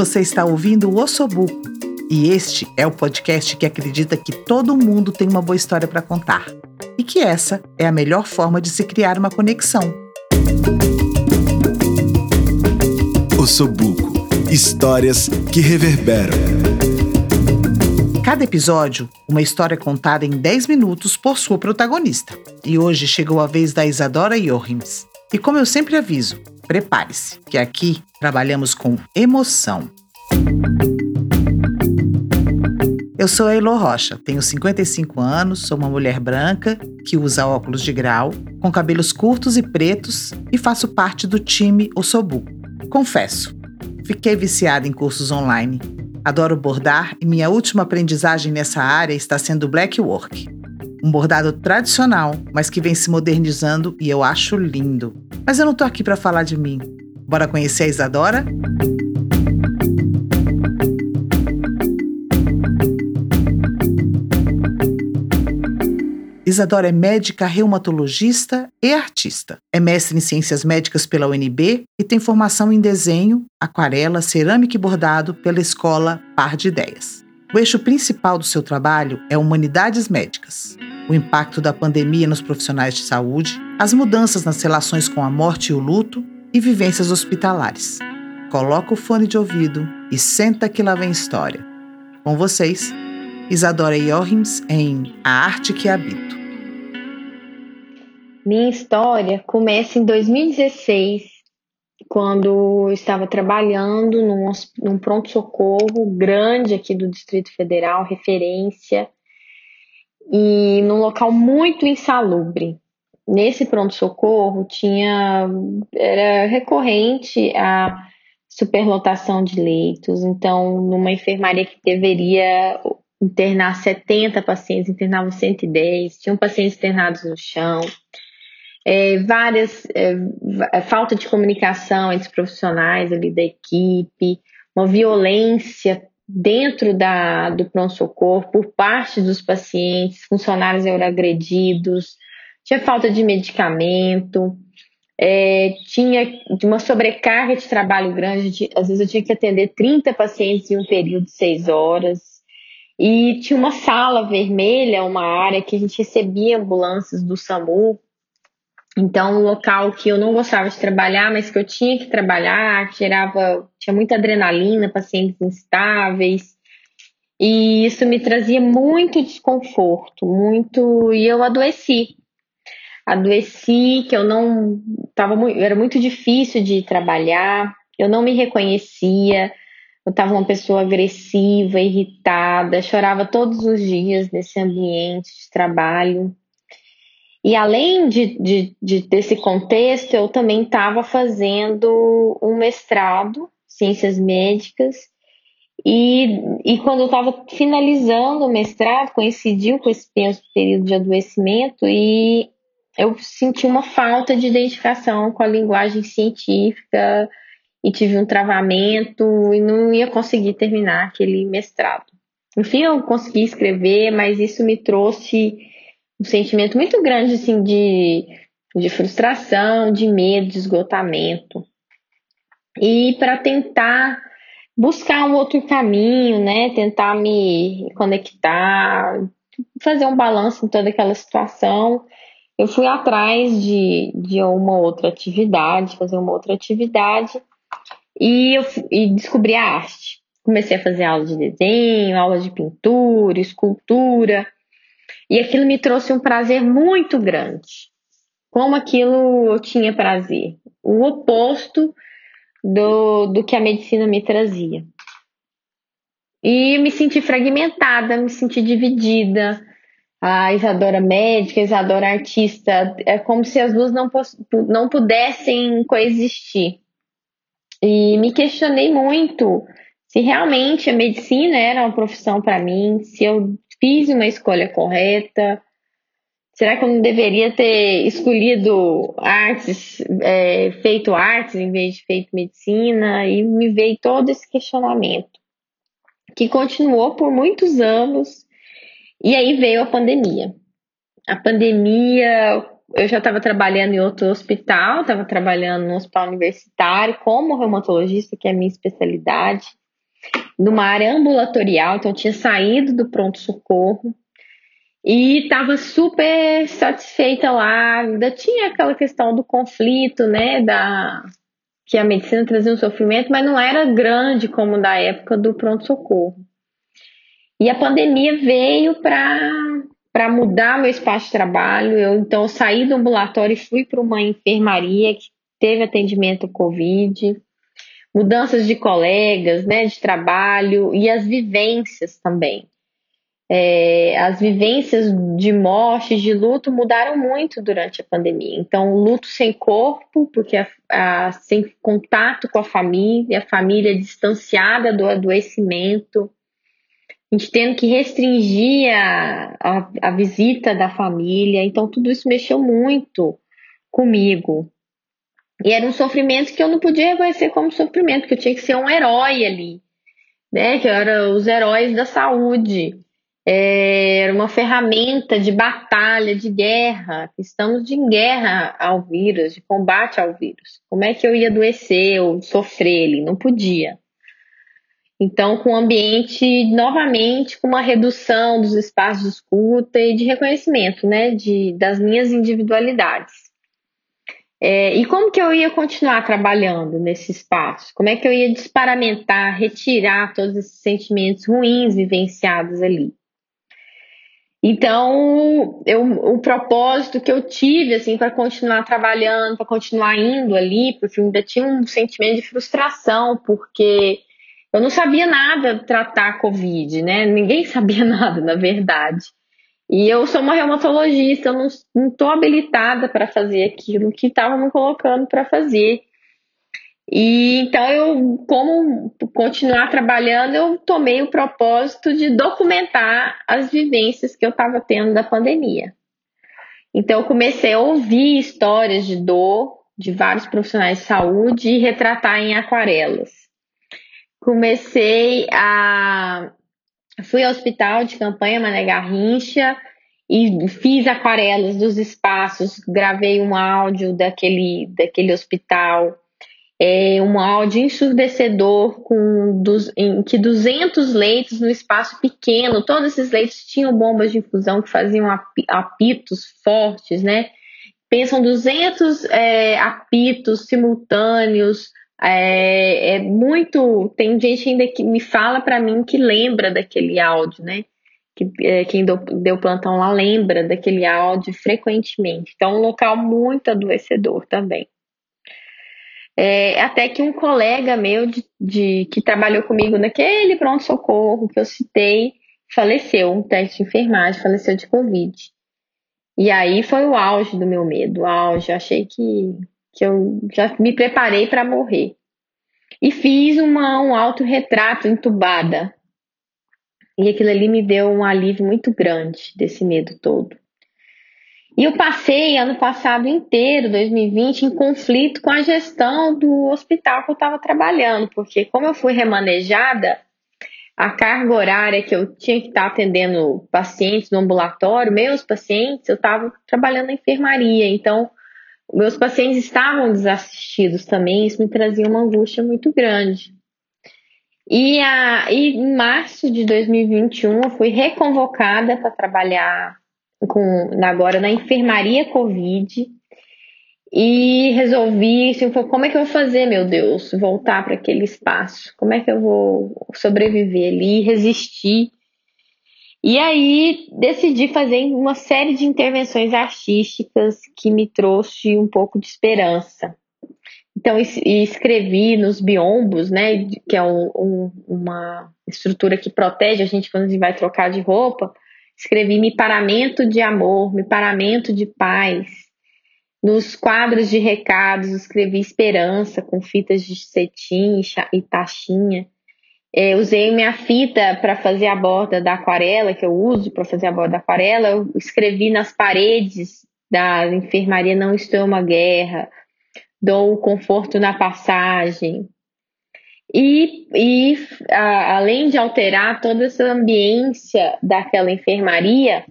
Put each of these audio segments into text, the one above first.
Você está ouvindo o Ossobuco e este é o podcast que acredita que todo mundo tem uma boa história para contar e que essa é a melhor forma de se criar uma conexão. Ossobuco Histórias que reverberam. Cada episódio, uma história contada em 10 minutos por sua protagonista. E hoje chegou a vez da Isadora Johims. E como eu sempre aviso, prepare-se, que aqui trabalhamos com emoção. Eu sou a Elo Rocha, tenho 55 anos, sou uma mulher branca que usa óculos de grau, com cabelos curtos e pretos e faço parte do time Ossobu. Confesso, fiquei viciada em cursos online. Adoro bordar e minha última aprendizagem nessa área está sendo black work. Um bordado tradicional, mas que vem se modernizando e eu acho lindo. Mas eu não tô aqui para falar de mim. Bora conhecer a Isadora? Isadora é médica reumatologista e artista. É mestre em ciências médicas pela UNB e tem formação em desenho, aquarela, cerâmica e bordado pela escola Par de Ideias. O eixo principal do seu trabalho é humanidades médicas o impacto da pandemia nos profissionais de saúde, as mudanças nas relações com a morte e o luto e vivências hospitalares. Coloca o fone de ouvido e senta que lá vem história. Com vocês, Isadora Johims em A Arte que Habito. Minha história começa em 2016, quando eu estava trabalhando num, num pronto-socorro grande aqui do Distrito Federal, referência, e num local muito insalubre. Nesse pronto-socorro tinha era recorrente a superlotação de leitos, então numa enfermaria que deveria internar 70 pacientes, internavam 110, tinham pacientes internados no chão, é, várias é, falta de comunicação entre os profissionais ali da equipe, uma violência dentro da, do pronto-socorro por parte dos pacientes, funcionários eram agredidos, tinha falta de medicamento, é, tinha uma sobrecarga de trabalho grande, às vezes eu tinha que atender 30 pacientes em um período de 6 horas, e tinha uma sala vermelha, uma área que a gente recebia ambulâncias do SAMU, então, um local que eu não gostava de trabalhar, mas que eu tinha que trabalhar, gerava, tinha muita adrenalina, pacientes instáveis. E isso me trazia muito desconforto, muito. E eu adoeci. Adoeci, que eu não. Tava, era muito difícil de trabalhar, eu não me reconhecia, eu estava uma pessoa agressiva, irritada, chorava todos os dias nesse ambiente de trabalho. E além de, de, de desse contexto, eu também estava fazendo um mestrado, ciências médicas, e, e quando eu estava finalizando o mestrado, coincidiu com esse período de adoecimento e eu senti uma falta de identificação com a linguagem científica e tive um travamento e não ia conseguir terminar aquele mestrado. Enfim, eu consegui escrever, mas isso me trouxe um sentimento muito grande assim de, de frustração, de medo, de esgotamento. E para tentar buscar um outro caminho, né, tentar me conectar, fazer um balanço em toda aquela situação, eu fui atrás de, de uma outra atividade, fazer uma outra atividade e, eu, e descobri a arte. Comecei a fazer aula de desenho, aula de pintura, escultura. E aquilo me trouxe um prazer muito grande. Como aquilo eu tinha prazer. O oposto do, do que a medicina me trazia. E me senti fragmentada, me senti dividida. A Isadora médica, a Isadora artista, é como se as duas não, não pudessem coexistir. E me questionei muito se realmente a medicina era uma profissão para mim, se eu fiz uma escolha correta? Será que eu não deveria ter escolhido artes, é, feito artes em vez de feito medicina? E me veio todo esse questionamento, que continuou por muitos anos. E aí veio a pandemia. A pandemia, eu já estava trabalhando em outro hospital, estava trabalhando no hospital universitário como reumatologista, que é a minha especialidade. Numa área ambulatorial, então eu tinha saído do pronto-socorro e estava super satisfeita lá. Ainda tinha aquela questão do conflito, né, da que a medicina trazia um sofrimento, mas não era grande como da época do pronto-socorro. E a pandemia veio para mudar meu espaço de trabalho. Eu então saí do ambulatório e fui para uma enfermaria que teve atendimento Covid, mudanças de colegas, né, de trabalho e as vivências também. É, as vivências de morte, de luto mudaram muito durante a pandemia. Então, luto sem corpo, porque a, a, sem contato com a família, a família distanciada do adoecimento, a gente tendo que restringir a, a, a visita da família. Então, tudo isso mexeu muito comigo. E era um sofrimento que eu não podia reconhecer como sofrimento, que eu tinha que ser um herói ali, né? Que eram os heróis da saúde. É, era uma ferramenta de batalha, de guerra. Estamos de guerra ao vírus, de combate ao vírus. Como é que eu ia adoecer ou sofrer ele? Não podia. Então, com o ambiente, novamente, com uma redução dos espaços de escuta e de reconhecimento, né, de, das minhas individualidades. É, e como que eu ia continuar trabalhando nesse espaço? Como é que eu ia desparamentar, retirar todos esses sentimentos ruins vivenciados ali? Então, eu, o propósito que eu tive, assim, para continuar trabalhando, para continuar indo ali, porque eu ainda tinha um sentimento de frustração, porque eu não sabia nada tratar a Covid, né? Ninguém sabia nada, na verdade. E eu sou uma reumatologista, eu não estou habilitada para fazer aquilo que estavam me colocando para fazer. E então eu, como continuar trabalhando, eu tomei o propósito de documentar as vivências que eu estava tendo da pandemia. Então eu comecei a ouvir histórias de dor de vários profissionais de saúde e retratar em aquarelas. Comecei a fui ao hospital de campanha Mané Garrincha e fiz aquarelas dos espaços, gravei um áudio daquele, daquele hospital é, um áudio ensurdecedor com dos, em que 200 leitos no espaço pequeno, todos esses leitos tinham bombas de infusão que faziam apitos fortes, né? Pensam 200 é, apitos simultâneos, é, é, muito. Tem gente ainda que me fala para mim que lembra daquele áudio, né? Que, é, quem deu, deu plantão lá lembra daquele áudio frequentemente. Então, um local muito adoecedor também. É, até que um colega meu de, de, que trabalhou comigo naquele pronto-socorro que eu citei faleceu, um teste de enfermagem, faleceu de Covid. E aí foi o auge do meu medo, o auge. Eu achei que, que eu já me preparei para morrer. E fiz uma, um autorretrato entubada. E aquilo ali me deu um alívio muito grande desse medo todo. E eu passei ano passado inteiro, 2020, em conflito com a gestão do hospital que eu estava trabalhando, porque como eu fui remanejada, a carga horária que eu tinha que estar atendendo pacientes no ambulatório, meus pacientes, eu estava trabalhando na enfermaria, então meus pacientes estavam desassistidos também, isso me trazia uma angústia muito grande. E, a, e em março de 2021 eu fui reconvocada para trabalhar com, agora na enfermaria Covid e resolvi, assim, como é que eu vou fazer, meu Deus, voltar para aquele espaço? Como é que eu vou sobreviver ali, resistir? E aí decidi fazer uma série de intervenções artísticas que me trouxe um pouco de esperança. Então escrevi nos biombos, né, que é um, um, uma estrutura que protege a gente quando a gente vai trocar de roupa. Escrevi me paramento de amor, me paramento de paz. Nos quadros de recados, escrevi esperança com fitas de cetim e taxinha. É, usei minha fita para fazer a borda da aquarela, que eu uso para fazer a borda da aquarela. Eu escrevi nas paredes da enfermaria: Não estou uma guerra, dou conforto na passagem. E, e a, além de alterar toda essa ambiência daquela enfermaria,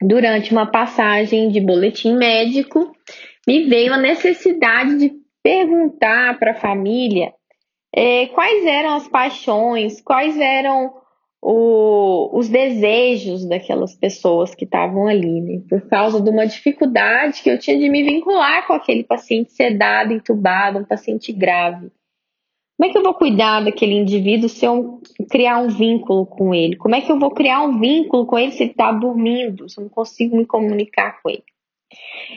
durante uma passagem de boletim médico, me veio a necessidade de perguntar para a família é, quais eram as paixões, quais eram o, os desejos daquelas pessoas que estavam ali, né? Por causa de uma dificuldade que eu tinha de me vincular com aquele paciente sedado, entubado, um paciente grave. Como é que eu vou cuidar daquele indivíduo se eu criar um vínculo com ele? Como é que eu vou criar um vínculo com ele se ele está dormindo, se eu não consigo me comunicar com ele?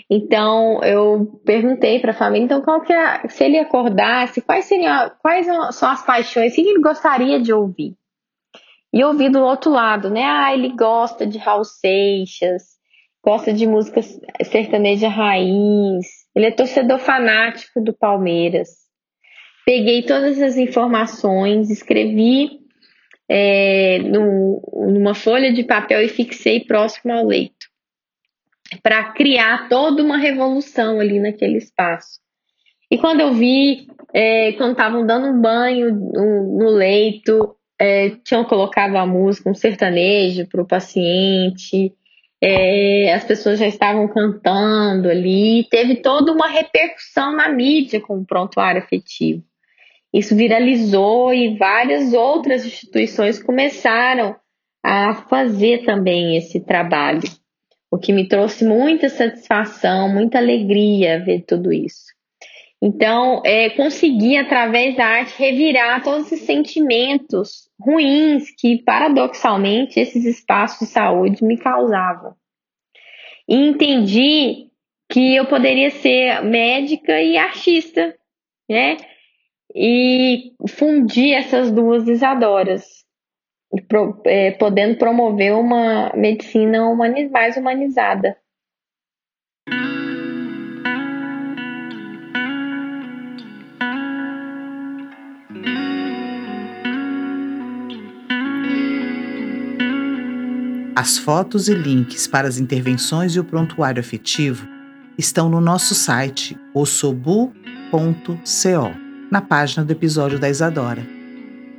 Então eu perguntei para a família, então qual que é, se ele acordasse, quais seriam, quais são as paixões, o que ele gostaria de ouvir? E ouvi do outro lado, né? Ah, ele gosta de Raul Seixas, gosta de música sertaneja raiz, ele é torcedor fanático do Palmeiras peguei todas as informações, escrevi é, no, numa folha de papel e fixei próximo ao leito, para criar toda uma revolução ali naquele espaço. E quando eu vi, é, quando estavam dando um banho no, no leito, é, tinham colocado a música, um sertanejo para o paciente, é, as pessoas já estavam cantando ali, teve toda uma repercussão na mídia com o prontuário afetivo. Isso viralizou e várias outras instituições começaram a fazer também esse trabalho, o que me trouxe muita satisfação, muita alegria ver tudo isso. Então, é, consegui, através da arte, revirar todos esses sentimentos ruins que, paradoxalmente, esses espaços de saúde me causavam. E entendi que eu poderia ser médica e artista, né? e fundir essas duas Isadoras, é, podendo promover uma medicina humaniz, mais humanizada. As fotos e links para as intervenções e o prontuário afetivo estão no nosso site ossobu.co na página do episódio da Isadora.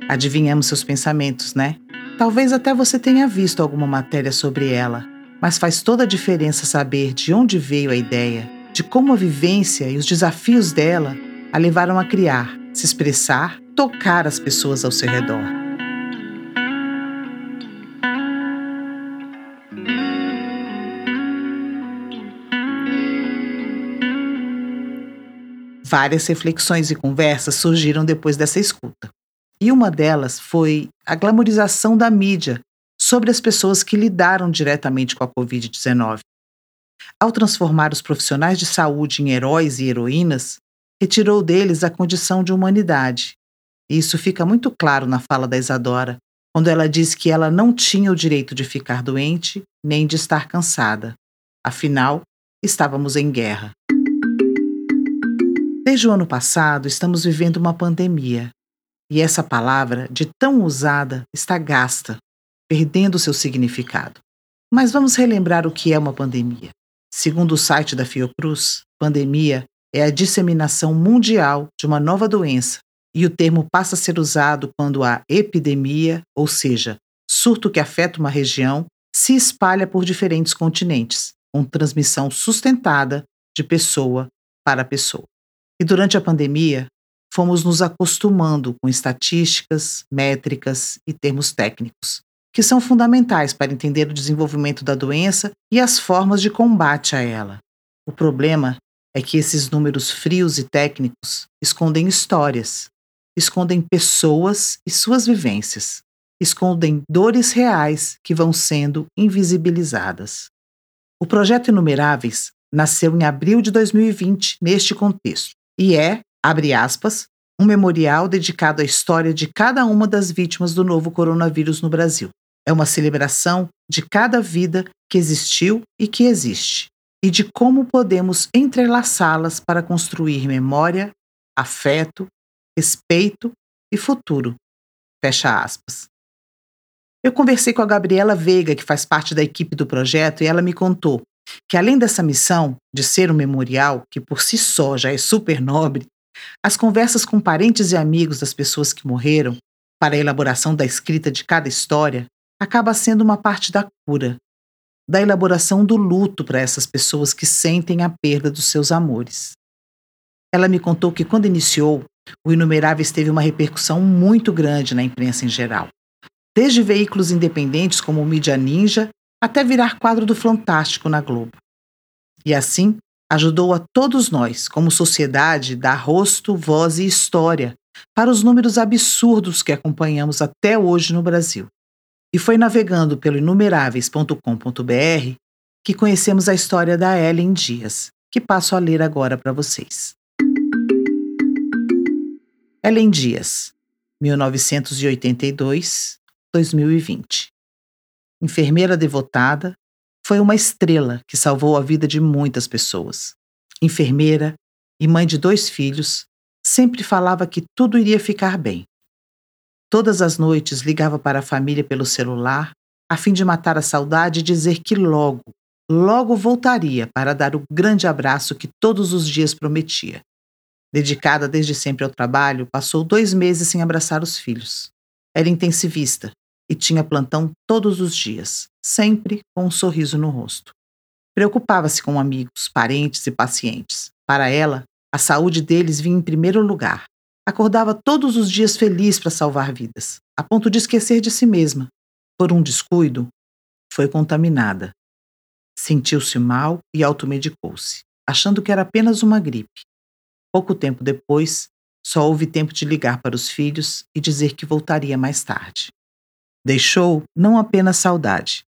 Adivinhamos seus pensamentos, né? Talvez até você tenha visto alguma matéria sobre ela, mas faz toda a diferença saber de onde veio a ideia, de como a vivência e os desafios dela a levaram a criar, se expressar, tocar as pessoas ao seu redor. Várias reflexões e conversas surgiram depois dessa escuta. E uma delas foi a glamorização da mídia sobre as pessoas que lidaram diretamente com a Covid-19. Ao transformar os profissionais de saúde em heróis e heroínas, retirou deles a condição de humanidade. E isso fica muito claro na fala da Isadora, quando ela diz que ela não tinha o direito de ficar doente nem de estar cansada. Afinal, estávamos em guerra. Desde o ano passado, estamos vivendo uma pandemia. E essa palavra, de tão usada, está gasta, perdendo seu significado. Mas vamos relembrar o que é uma pandemia. Segundo o site da Fiocruz, pandemia é a disseminação mundial de uma nova doença, e o termo passa a ser usado quando a epidemia, ou seja, surto que afeta uma região, se espalha por diferentes continentes, com transmissão sustentada de pessoa para pessoa. E durante a pandemia, fomos nos acostumando com estatísticas, métricas e termos técnicos, que são fundamentais para entender o desenvolvimento da doença e as formas de combate a ela. O problema é que esses números frios e técnicos escondem histórias, escondem pessoas e suas vivências, escondem dores reais que vão sendo invisibilizadas. O projeto Inumeráveis nasceu em abril de 2020 neste contexto e é, abre aspas, um memorial dedicado à história de cada uma das vítimas do novo coronavírus no Brasil. É uma celebração de cada vida que existiu e que existe, e de como podemos entrelaçá-las para construir memória, afeto, respeito e futuro. Fecha aspas. Eu conversei com a Gabriela Veiga, que faz parte da equipe do projeto, e ela me contou que além dessa missão de ser um memorial, que por si só já é super nobre, as conversas com parentes e amigos das pessoas que morreram, para a elaboração da escrita de cada história, acaba sendo uma parte da cura, da elaboração do luto para essas pessoas que sentem a perda dos seus amores. Ela me contou que quando iniciou, O Inumeráveis teve uma repercussão muito grande na imprensa em geral. Desde veículos independentes como o Mídia Ninja até virar quadro do Fantástico na Globo. E assim, ajudou a todos nós, como sociedade, dar rosto, voz e história para os números absurdos que acompanhamos até hoje no Brasil. E foi navegando pelo inumeráveis.com.br que conhecemos a história da Ellen Dias, que passo a ler agora para vocês. Ellen Dias, 1982-2020. Enfermeira devotada, foi uma estrela que salvou a vida de muitas pessoas. Enfermeira e mãe de dois filhos, sempre falava que tudo iria ficar bem. Todas as noites ligava para a família pelo celular, a fim de matar a saudade e dizer que logo, logo voltaria para dar o grande abraço que todos os dias prometia. Dedicada desde sempre ao trabalho, passou dois meses sem abraçar os filhos. Era intensivista e tinha plantão todos os dias, sempre com um sorriso no rosto. Preocupava-se com amigos, parentes e pacientes. Para ela, a saúde deles vinha em primeiro lugar. Acordava todos os dias feliz para salvar vidas, a ponto de esquecer de si mesma. Por um descuido, foi contaminada. Sentiu-se mal e automedicou-se, achando que era apenas uma gripe. Pouco tempo depois, só houve tempo de ligar para os filhos e dizer que voltaria mais tarde. Deixou não apenas saudade,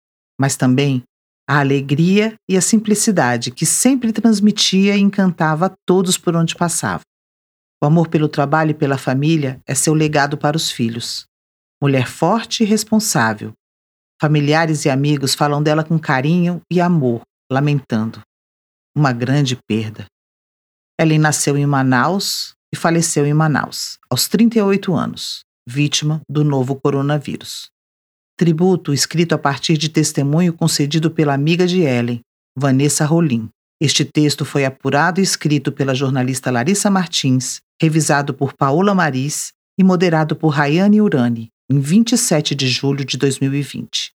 mas também a alegria e a simplicidade que sempre transmitia e encantava a todos por onde passava. O amor pelo trabalho e pela família é seu legado para os filhos. Mulher forte e responsável. Familiares e amigos falam dela com carinho e amor, lamentando. Uma grande perda. Ellen nasceu em Manaus e faleceu em Manaus, aos 38 anos, vítima do novo coronavírus tributo escrito a partir de testemunho concedido pela amiga de Ellen, Vanessa Rolim. Este texto foi apurado e escrito pela jornalista Larissa Martins, revisado por Paola Maris e moderado por Rayane Urani, em 27 de julho de 2020.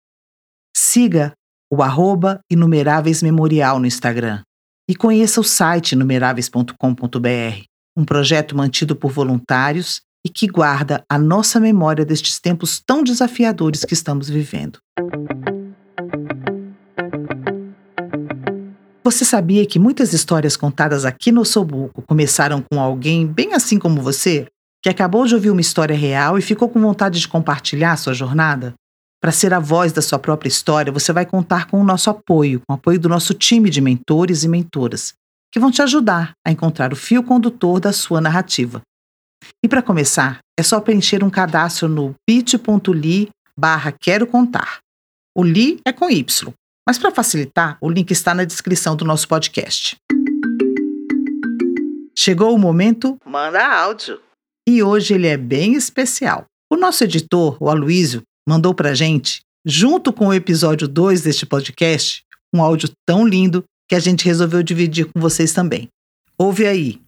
Siga o arroba Inumeráveis Memorial no Instagram e conheça o site inumeráveis.com.br, um projeto mantido por voluntários e que guarda a nossa memória destes tempos tão desafiadores que estamos vivendo. Você sabia que muitas histórias contadas aqui no Sobuco começaram com alguém bem assim como você, que acabou de ouvir uma história real e ficou com vontade de compartilhar sua jornada? Para ser a voz da sua própria história, você vai contar com o nosso apoio, com o apoio do nosso time de mentores e mentoras, que vão te ajudar a encontrar o fio condutor da sua narrativa. E para começar, é só preencher um cadastro no bit.ly barra quero contar. O li é com Y, mas para facilitar, o link está na descrição do nosso podcast. Chegou o momento Manda Áudio. E hoje ele é bem especial. O nosso editor, o Aloísio, mandou para gente, junto com o episódio 2 deste podcast, um áudio tão lindo que a gente resolveu dividir com vocês também. Ouve aí.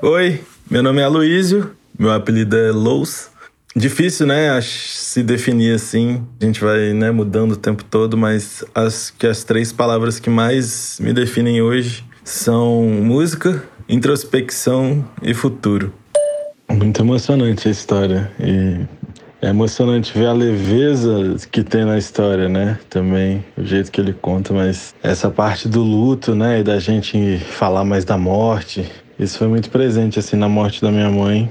Oi, meu nome é Aloísio meu apelido é Lous. Difícil, né? Se definir assim. A gente vai né, mudando o tempo todo, mas as, que as três palavras que mais me definem hoje são música, introspecção e futuro. Muito emocionante a história. E é emocionante ver a leveza que tem na história, né? Também, o jeito que ele conta, mas essa parte do luto, né? E da gente falar mais da morte. Isso foi muito presente, assim, na morte da minha mãe.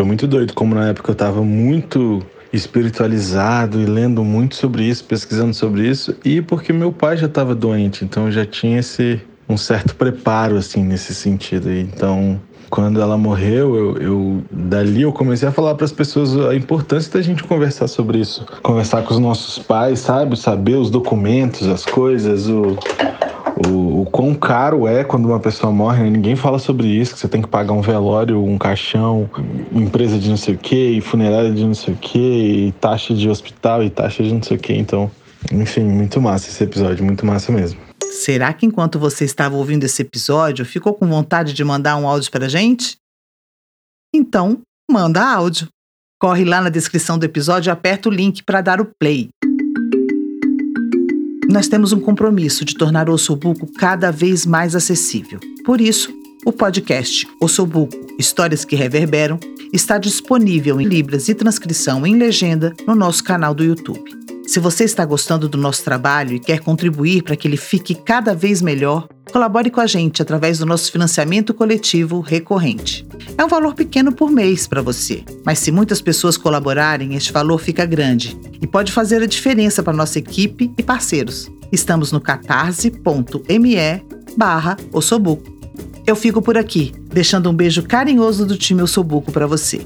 Foi muito doido, como na época eu estava muito espiritualizado e lendo muito sobre isso, pesquisando sobre isso, e porque meu pai já estava doente, então já tinha esse um certo preparo assim nesse sentido. Então, quando ela morreu, eu, eu dali eu comecei a falar para as pessoas a importância da gente conversar sobre isso, conversar com os nossos pais, sabe, saber os documentos, as coisas, o o, o quão caro é quando uma pessoa morre, né? ninguém fala sobre isso, que você tem que pagar um velório, um caixão, empresa de não sei o que, e funerária de não sei o que, taxa de hospital, e taxa de não sei o que. Então, enfim, muito massa esse episódio, muito massa mesmo. Será que enquanto você estava ouvindo esse episódio, ficou com vontade de mandar um áudio pra gente? Então, manda áudio. Corre lá na descrição do episódio e aperta o link para dar o play nós temos um compromisso de tornar o Ossobuco cada vez mais acessível. Por isso, o podcast Ossobuco Histórias que Reverberam está disponível em Libras e transcrição em legenda no nosso canal do YouTube. Se você está gostando do nosso trabalho e quer contribuir para que ele fique cada vez melhor, colabore com a gente através do nosso financiamento coletivo recorrente. É um valor pequeno por mês para você, mas se muitas pessoas colaborarem, este valor fica grande e pode fazer a diferença para nossa equipe e parceiros. Estamos no catarse.me barra Ossobuco. Eu fico por aqui, deixando um beijo carinhoso do time Ossobuco para você.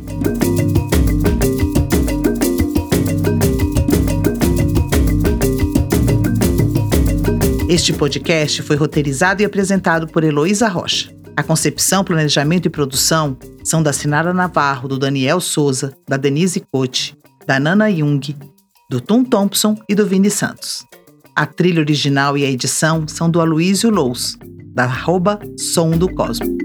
Este podcast foi roteirizado e apresentado por Heloísa Rocha. A concepção, planejamento e produção são da Sinara Navarro, do Daniel Souza, da Denise Cote, da Nana Jung, do Tom Thompson e do Vini Santos. A trilha original e a edição são do Aloysio Lous, da arroba Som do Cosmo.